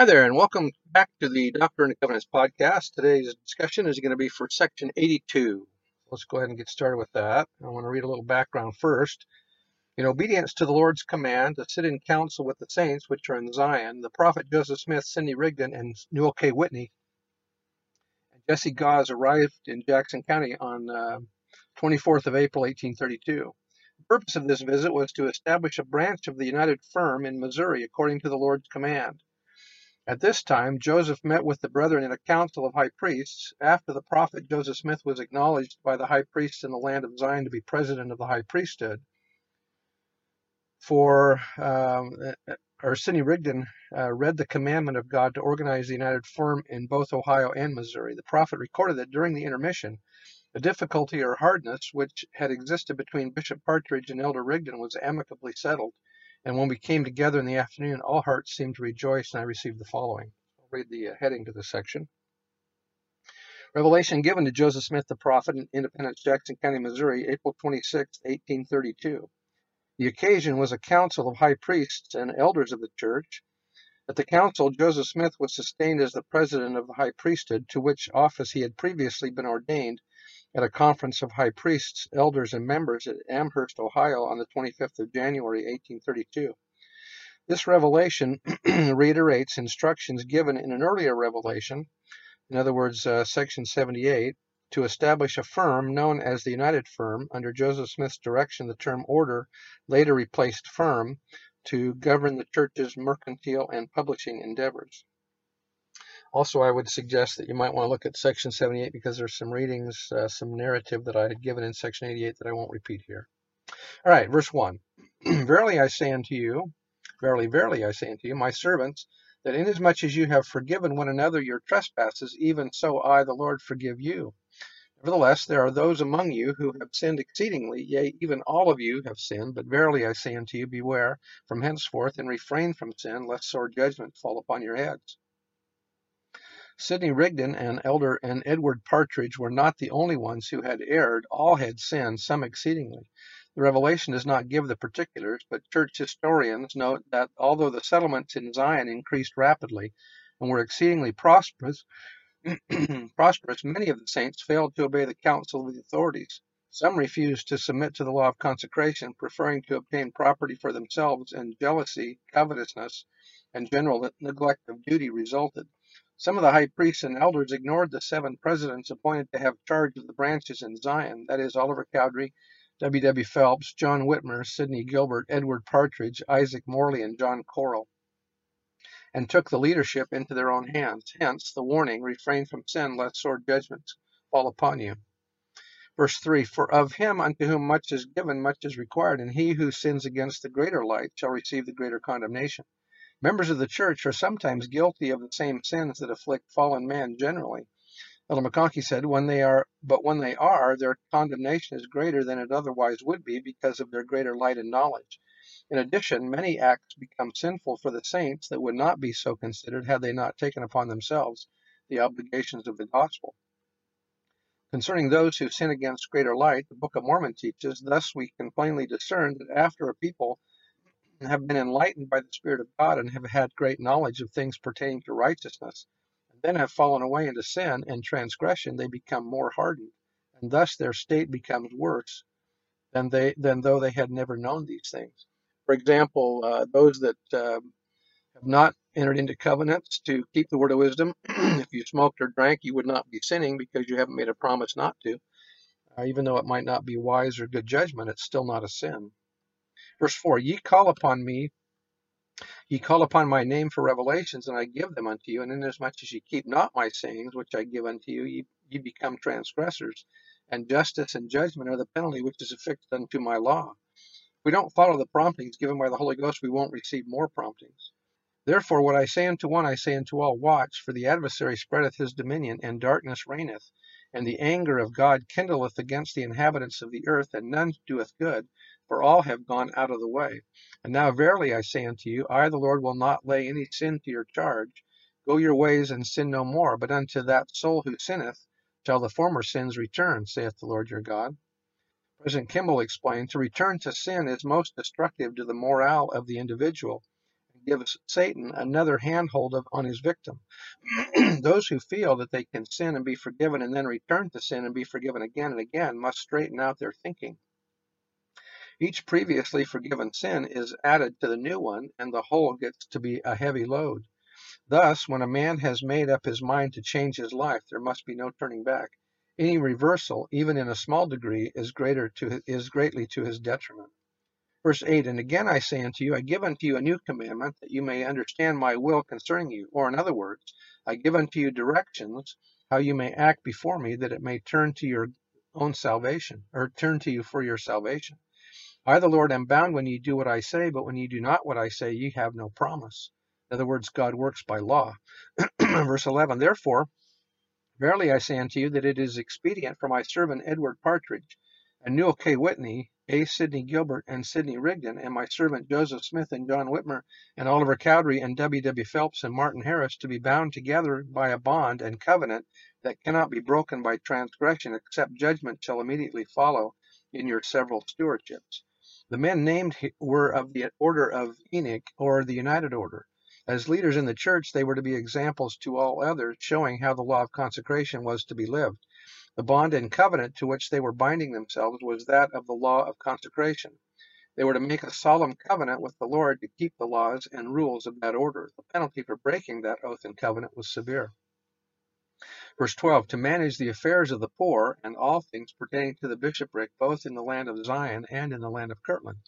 Hi there, and welcome back to the Doctrine and Covenants podcast. Today's discussion is going to be for section 82. Let's go ahead and get started with that. I want to read a little background first. In obedience to the Lord's command to sit in council with the saints which are in Zion, the prophet Joseph Smith, Sidney Rigdon, and Newell K. Whitney and Jesse Gause arrived in Jackson County on uh, 24th of April, 1832. The purpose of this visit was to establish a branch of the United Firm in Missouri according to the Lord's command. At this time Joseph met with the brethren in a council of high priests, after the prophet Joseph Smith was acknowledged by the high priests in the land of Zion to be president of the high priesthood. For um, or Sidney Rigdon uh, read the commandment of God to organize the United Firm in both Ohio and Missouri. The prophet recorded that during the intermission, the difficulty or hardness which had existed between Bishop Partridge and Elder Rigdon was amicably settled. And when we came together in the afternoon, all hearts seemed to rejoice, and I received the following. I'll read the uh, heading to this section. Revelation given to Joseph Smith the prophet in Independence, Jackson County, Missouri, April 26, 1832. The occasion was a council of high priests and elders of the church. At the council, Joseph Smith was sustained as the president of the high priesthood, to which office he had previously been ordained at a conference of high priests, elders, and members at Amherst, Ohio on the 25th of January, 1832. This revelation reiterates instructions given in an earlier revelation, in other words, uh, section 78, to establish a firm known as the United Firm. Under Joseph Smith's direction, the term order later replaced firm to govern the church's mercantile and publishing endeavors. Also, I would suggest that you might want to look at section 78 because there's some readings, uh, some narrative that I had given in section 88 that I won't repeat here. All right, verse 1. verily I say unto you, verily, verily I say unto you, my servants, that inasmuch as you have forgiven one another your trespasses, even so I, the Lord, forgive you. Nevertheless, there are those among you who have sinned exceedingly, yea, even all of you have sinned. But verily I say unto you, beware from henceforth and refrain from sin, lest sore judgment fall upon your heads. Sidney Rigdon and Elder and Edward Partridge were not the only ones who had erred. All had sinned, some exceedingly. The Revelation does not give the particulars, but church historians note that although the settlements in Zion increased rapidly and were exceedingly prosperous, prosperous, many of the saints failed to obey the counsel of the authorities. Some refused to submit to the law of consecration, preferring to obtain property for themselves, and jealousy, covetousness, and general neglect of duty resulted. Some of the high priests and elders ignored the seven presidents appointed to have charge of the branches in Zion, that is, Oliver Cowdery, W. W. Phelps, John Whitmer, Sidney Gilbert, Edward Partridge, Isaac Morley, and John Corrill, and took the leadership into their own hands. Hence the warning, refrain from sin, lest sore judgments fall upon you. Verse 3 For of him unto whom much is given, much is required, and he who sins against the greater light shall receive the greater condemnation. Members of the church are sometimes guilty of the same sins that afflict fallen man generally. Elder McConkie said, when they are, but when they are, their condemnation is greater than it otherwise would be because of their greater light and knowledge. In addition, many acts become sinful for the saints that would not be so considered had they not taken upon themselves the obligations of the gospel. Concerning those who sin against greater light, the Book of Mormon teaches, thus we can plainly discern that after a people have been enlightened by the Spirit of God and have had great knowledge of things pertaining to righteousness, and then have fallen away into sin and transgression, they become more hardened, and thus their state becomes worse than they than though they had never known these things. For example, uh, those that uh, have not entered into covenants to keep the word of wisdom, if you smoked or drank, you would not be sinning because you haven't made a promise not to. Uh, even though it might not be wise or good judgment, it's still not a sin. Verse 4 Ye call upon me, ye call upon my name for revelations, and I give them unto you. And inasmuch as ye keep not my sayings, which I give unto you, ye, ye become transgressors. And justice and judgment are the penalty which is affixed unto my law. If we don't follow the promptings given by the Holy Ghost, we won't receive more promptings. Therefore, what I say unto one, I say unto all, Watch, for the adversary spreadeth his dominion, and darkness reigneth, and the anger of God kindleth against the inhabitants of the earth, and none doeth good, for all have gone out of the way. And now verily I say unto you, I the Lord will not lay any sin to your charge. Go your ways and sin no more, but unto that soul who sinneth shall the former sins return, saith the Lord your God. President Kimball explained, to return to sin is most destructive to the morale of the individual and gives Satan another handhold of, on his victim. Those who feel that they can sin and be forgiven and then return to sin and be forgiven again and again must straighten out their thinking. Each previously forgiven sin is added to the new one, and the whole gets to be a heavy load. Thus, when a man has made up his mind to change his life, there must be no turning back. Any reversal, even in a small degree, is greater to is greatly to his detriment. Verse 8 And again I say unto you, I give unto you a new commandment, that you may understand my will concerning you. Or, in other words, I give unto you directions how you may act before me, that it may turn to your own salvation, or turn to you for your salvation. I, the Lord, am bound when ye do what I say, but when ye do not what I say, ye have no promise. In other words, God works by law. Verse 11 Therefore, verily I say unto you that it is expedient for my servant Edward Partridge, and Newell K. Whitney, A. Sidney Gilbert, and Sidney Rigdon, and my servant Joseph Smith, and John Whitmer, and Oliver Cowdery, and W. W. Phelps, and Martin Harris, to be bound together by a bond and covenant that cannot be broken by transgression, except judgment shall immediately follow in your several stewardships. The men named were of the order of Enoch, or the United Order. As leaders in the church, they were to be examples to all others, showing how the law of consecration was to be lived. The bond and covenant to which they were binding themselves was that of the law of consecration. They were to make a solemn covenant with the Lord to keep the laws and rules of that order. The penalty for breaking that oath and covenant was severe. Verse 12 To manage the affairs of the poor and all things pertaining to the bishopric, both in the land of Zion and in the land of Kirtland.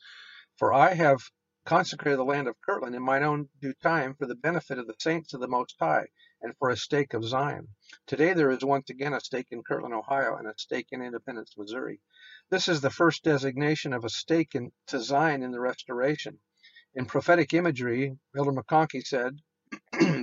For I have consecrated the land of Kirtland in mine own due time for the benefit of the saints of the Most High and for a stake of Zion. Today there is once again a stake in Kirtland, Ohio, and a stake in Independence, Missouri. This is the first designation of a stake in, to Zion in the restoration. In prophetic imagery, Elder McConkie said,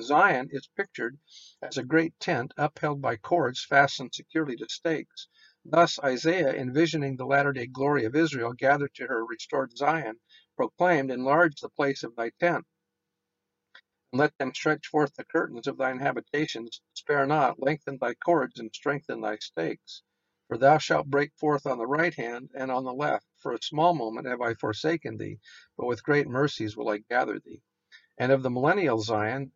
Zion is pictured as a great tent upheld by cords fastened securely to stakes. Thus Isaiah, envisioning the latter day glory of Israel gathered to her restored Zion, proclaimed, Enlarge the place of thy tent, and let them stretch forth the curtains of thine habitations. Spare not, lengthen thy cords, and strengthen thy stakes. For thou shalt break forth on the right hand and on the left. For a small moment have I forsaken thee, but with great mercies will I gather thee. And of the millennial Zion,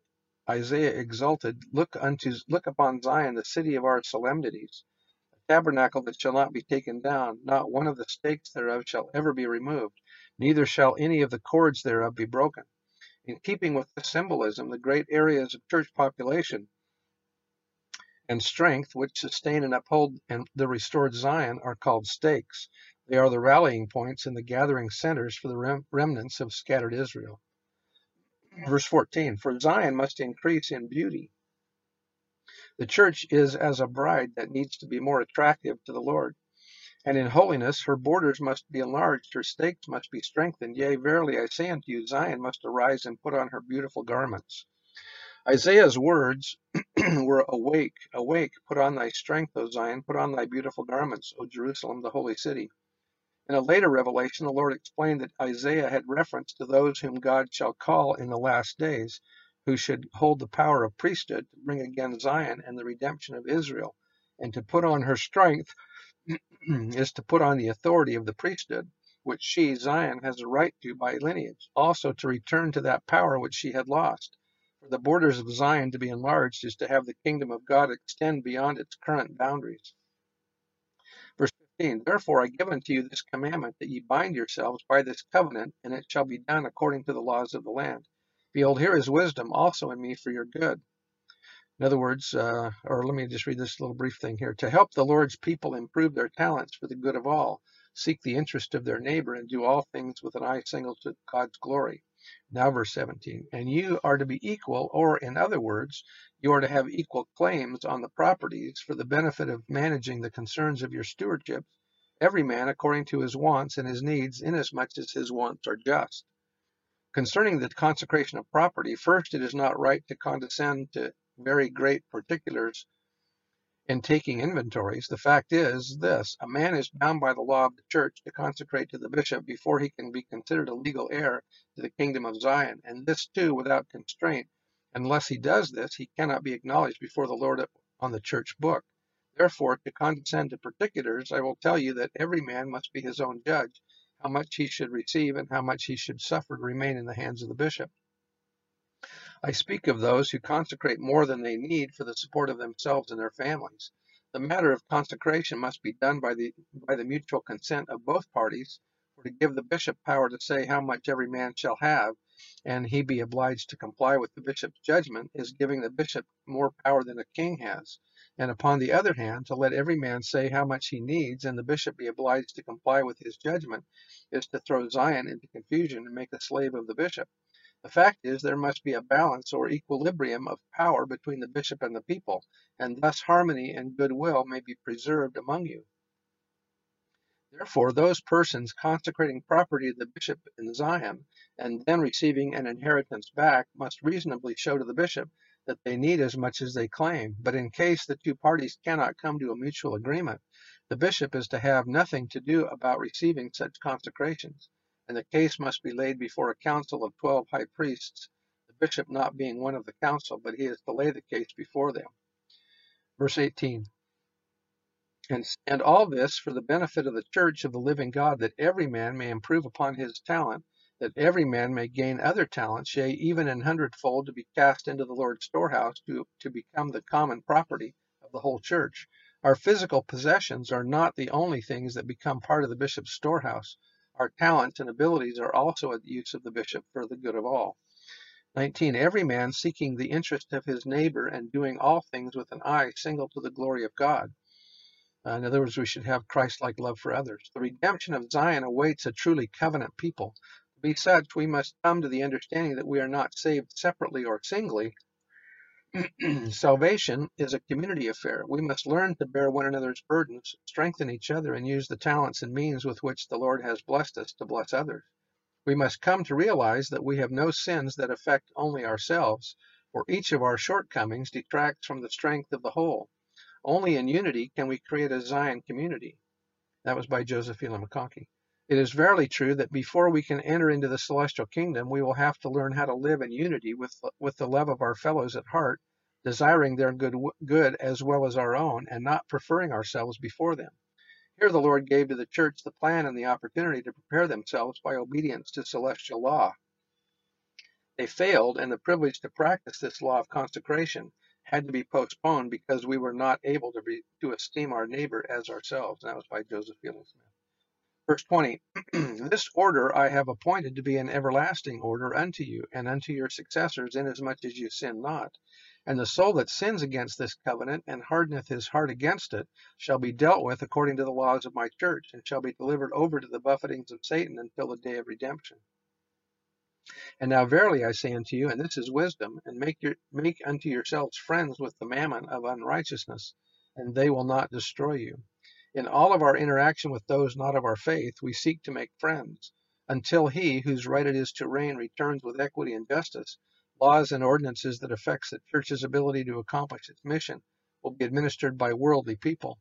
Isaiah exulted, Look unto look upon Zion, the city of our solemnities, a tabernacle that shall not be taken down, not one of the stakes thereof shall ever be removed, neither shall any of the cords thereof be broken. In keeping with this symbolism, the great areas of church population and strength which sustain and uphold the restored Zion are called stakes. They are the rallying points and the gathering centers for the rem remnants of scattered Israel. Verse 14 For Zion must increase in beauty. The church is as a bride that needs to be more attractive to the Lord. And in holiness her borders must be enlarged, her stakes must be strengthened. Yea, verily I say unto you, Zion must arise and put on her beautiful garments. Isaiah's words were awake, awake, put on thy strength, O Zion, put on thy beautiful garments, O Jerusalem, the holy city. In a later revelation, the Lord explained that Isaiah had reference to those whom God shall call in the last days, who should hold the power of priesthood to bring again Zion and the redemption of Israel. And to put on her strength is to put on the authority of the priesthood, which she, Zion, has a right to by lineage, also to return to that power which she had lost. For the borders of Zion to be enlarged is to have the kingdom of God extend beyond its current boundaries. Verse 15 Therefore I give unto you this commandment, that ye bind yourselves by this covenant, and it shall be done according to the laws of the land. Behold, here is wisdom also in me for your good. In other words, uh, or let me just read this little brief thing here. To help the Lord's people improve their talents for the good of all, seek the interest of their neighbor, and do all things with an eye single to God's glory. Now, verse 17. And you are to be equal, or in other words, you are to have equal claims on the properties for the benefit of managing the concerns of your stewardship, every man according to his wants and his needs, inasmuch as his wants are just. Concerning the consecration of property, first, it is not right to condescend to very great particulars in taking inventories. The fact is this a man is bound by the law of the church to consecrate to the bishop before he can be considered a legal heir to the kingdom of Zion, and this too without constraint. Unless he does this, he cannot be acknowledged before the Lord on the church book. Therefore, to condescend to particulars, I will tell you that every man must be his own judge, how much he should receive and how much he should suffer to remain in the hands of the bishop. I speak of those who consecrate more than they need for the support of themselves and their families. The matter of consecration must be done by the, by the mutual consent of both parties, for to give the bishop power to say how much every man shall have, and he be obliged to comply with the bishop's judgment, is giving the bishop more power than a king has. And upon the other hand, to let every man say how much he needs, and the bishop be obliged to comply with his judgment, is to throw Zion into confusion and make a slave of the bishop. The fact is, there must be a balance or equilibrium of power between the bishop and the people, and thus harmony and goodwill may be preserved among you. Therefore, those persons consecrating property to the bishop in Zion and then receiving an inheritance back must reasonably show to the bishop that they need as much as they claim. But in case the two parties cannot come to a mutual agreement, the bishop is to have nothing to do about receiving such consecrations and the case must be laid before a council of twelve high priests, the bishop not being one of the council, but he is to lay the case before them. Verse 18. And, and all this for the benefit of the church of the living God, that every man may improve upon his talent, that every man may gain other talents, yea, even an hundredfold, to be cast into the Lord's storehouse, to, to become the common property of the whole church. Our physical possessions are not the only things that become part of the bishop's storehouse. Our talents and abilities are also at the use of the bishop for the good of all. 19. Every man seeking the interest of his neighbor and doing all things with an eye single to the glory of God. Uh, in other words, we should have Christ like love for others. The redemption of Zion awaits a truly covenant people. To be such, we must come to the understanding that we are not saved separately or singly, Salvation is a community affair. We must learn to bear one another's burdens, strengthen each other, and use the talents and means with which the Lord has blessed us to bless others. We must come to realize that we have no sins that affect only ourselves, for each of our shortcomings detracts from the strength of the whole. Only in unity can we create a Zion community. That was by Joseph Elam McConkie. It is verily true that before we can enter into the celestial kingdom, we will have to learn how to live in unity with, with the love of our fellows at heart, desiring their good, good as well as our own, and not preferring ourselves before them. Here the Lord gave to the church the plan and the opportunity to prepare themselves by obedience to celestial law. They failed, and the privilege to practice this law of consecration had to be postponed because we were not able to, be, to esteem our neighbor as ourselves. And that was by Joseph Fielding Smith. Verse 20 This order I have appointed to be an everlasting order unto you and unto your successors, inasmuch as you sin not. And the soul that sins against this covenant and hardeneth his heart against it shall be dealt with according to the laws of my church, and shall be delivered over to the buffetings of Satan until the day of redemption. And now verily I say unto you, and this is wisdom, and make your make unto yourselves friends with the mammon of unrighteousness, and they will not destroy you. In all of our interaction with those not of our faith, we seek to make friends, until he whose right it is to reign returns with equity and justice. Laws and ordinances that affects the church's ability to accomplish its mission will be administered by worldly people.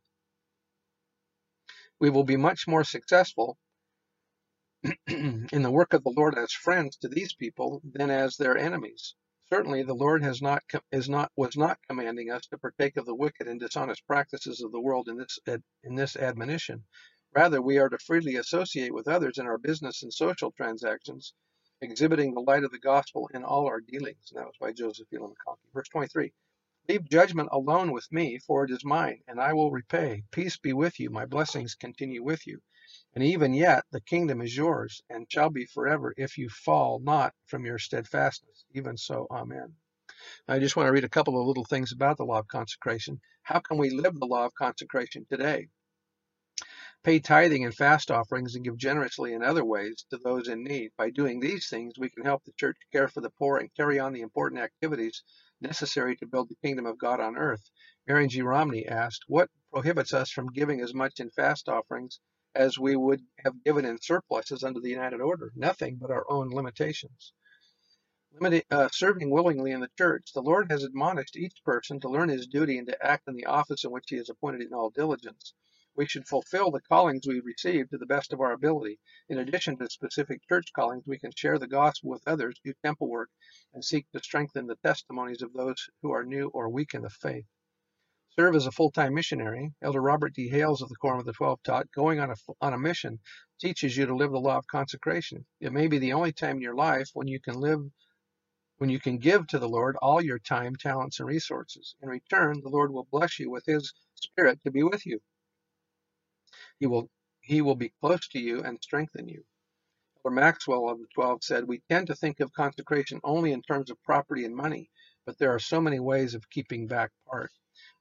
We will be much more successful in the work of the Lord as friends to these people than as their enemies. Certainly, the Lord has not is not was not commanding us to partake of the wicked and dishonest practices of the world in this in this admonition. Rather, we are to freely associate with others in our business and social transactions, exhibiting the light of the gospel in all our dealings. And that was by Joseph Elam McConkie. Verse 23. Leave judgment alone with me, for it is mine, and I will repay. Peace be with you. My blessings continue with you. And even yet the kingdom is yours, and shall be forever, if you fall not from your steadfastness. Even so, Amen. I just want to read a couple of little things about the law of consecration. How can we live the law of consecration today? Pay tithing and fast offerings and give generously in other ways to those in need. By doing these things, we can help the church care for the poor and carry on the important activities necessary to build the kingdom of God on earth. Marion G. Romney asked, What prohibits us from giving as much in fast offerings as we would have given in surpluses under the United Order. Nothing but our own limitations. Limited, uh, serving willingly in the church. The Lord has admonished each person to learn his duty and to act in the office in which he is appointed in all diligence. We should fulfill the callings we receive to the best of our ability. In addition to specific church callings, we can share the gospel with others, do temple work, and seek to strengthen the testimonies of those who are new or weak in the faith. Serve as a full-time missionary. Elder Robert D. Hales of the Quorum of the Twelve taught, going on a, on a mission teaches you to live the law of consecration. It may be the only time in your life when you can live when you can give to the Lord all your time, talents, and resources. In return, the Lord will bless you with his spirit to be with you. He will he will be close to you and strengthen you. Elder Maxwell of the Twelve said, We tend to think of consecration only in terms of property and money, but there are so many ways of keeping back part.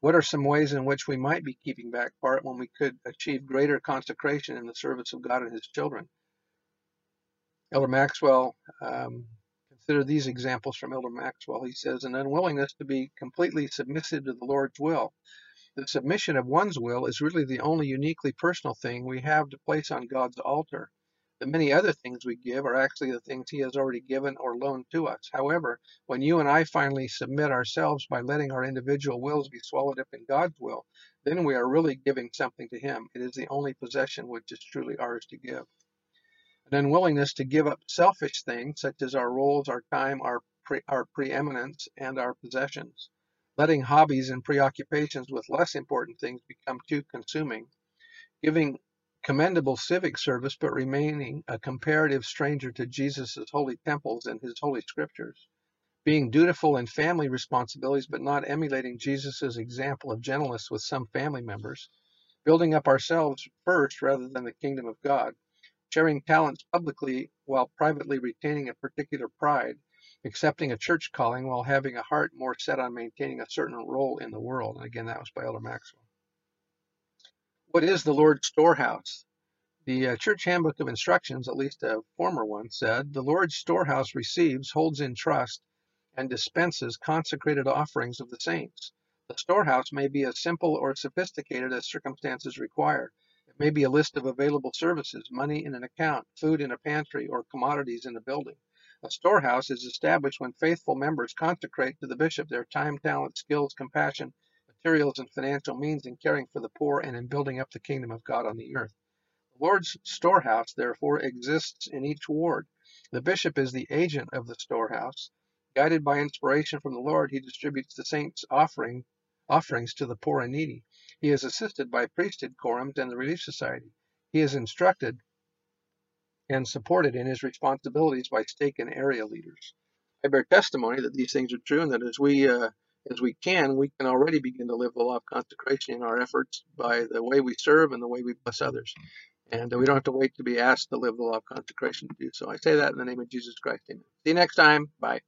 What are some ways in which we might be keeping back part when we could achieve greater consecration in the service of God and His children? Elder Maxwell, um, consider these examples from Elder Maxwell. He says, An unwillingness to be completely submissive to the Lord's will the submission of one's will is really the only uniquely personal thing we have to place on God's altar. The many other things we give are actually the things He has already given or loaned to us. However, when you and I finally submit ourselves by letting our individual wills be swallowed up in God's will, then we are really giving something to Him. It is the only possession which is truly ours to give. An unwillingness to give up selfish things such as our roles, our time, our, pre- our preeminence, and our possessions letting hobbies and preoccupations with less important things become too consuming, giving commendable civic service but remaining a comparative stranger to Jesus' holy temples and his holy scriptures, being dutiful in family responsibilities but not emulating Jesus' example of gentleness with some family members, building up ourselves first rather than the kingdom of God, sharing talents publicly while privately retaining a particular pride, accepting a church calling while having a heart more set on maintaining a certain role in the world. And again, that was by Elder Maxwell. What is the Lord's storehouse? The uh, Church Handbook of Instructions, at least a former one, said the Lord's storehouse receives, holds in trust, and dispenses consecrated offerings of the saints. The storehouse may be as simple or sophisticated as circumstances require. It may be a list of available services, money in an account, food in a pantry, or commodities in a building. A storehouse is established when faithful members consecrate to the bishop their time, talent, skills, compassion, materials, and financial means in caring for the poor and in building up the kingdom of God on the earth. The Lord's storehouse, therefore, exists in each ward. The bishop is the agent of the storehouse. Guided by inspiration from the Lord, he distributes the saints' offering, offerings to the poor and needy. He is assisted by priesthood quorums and the Relief Society. He is instructed and supported in his responsibilities by stake and area leaders. I bear testimony that these things are true and that as we uh, as we can, we can already begin to live the law of consecration in our efforts by the way we serve and the way we bless others. And we don't have to wait to be asked to live the law of consecration to do so. I say that in the name of Jesus Christ. Amen. See you next time. Bye.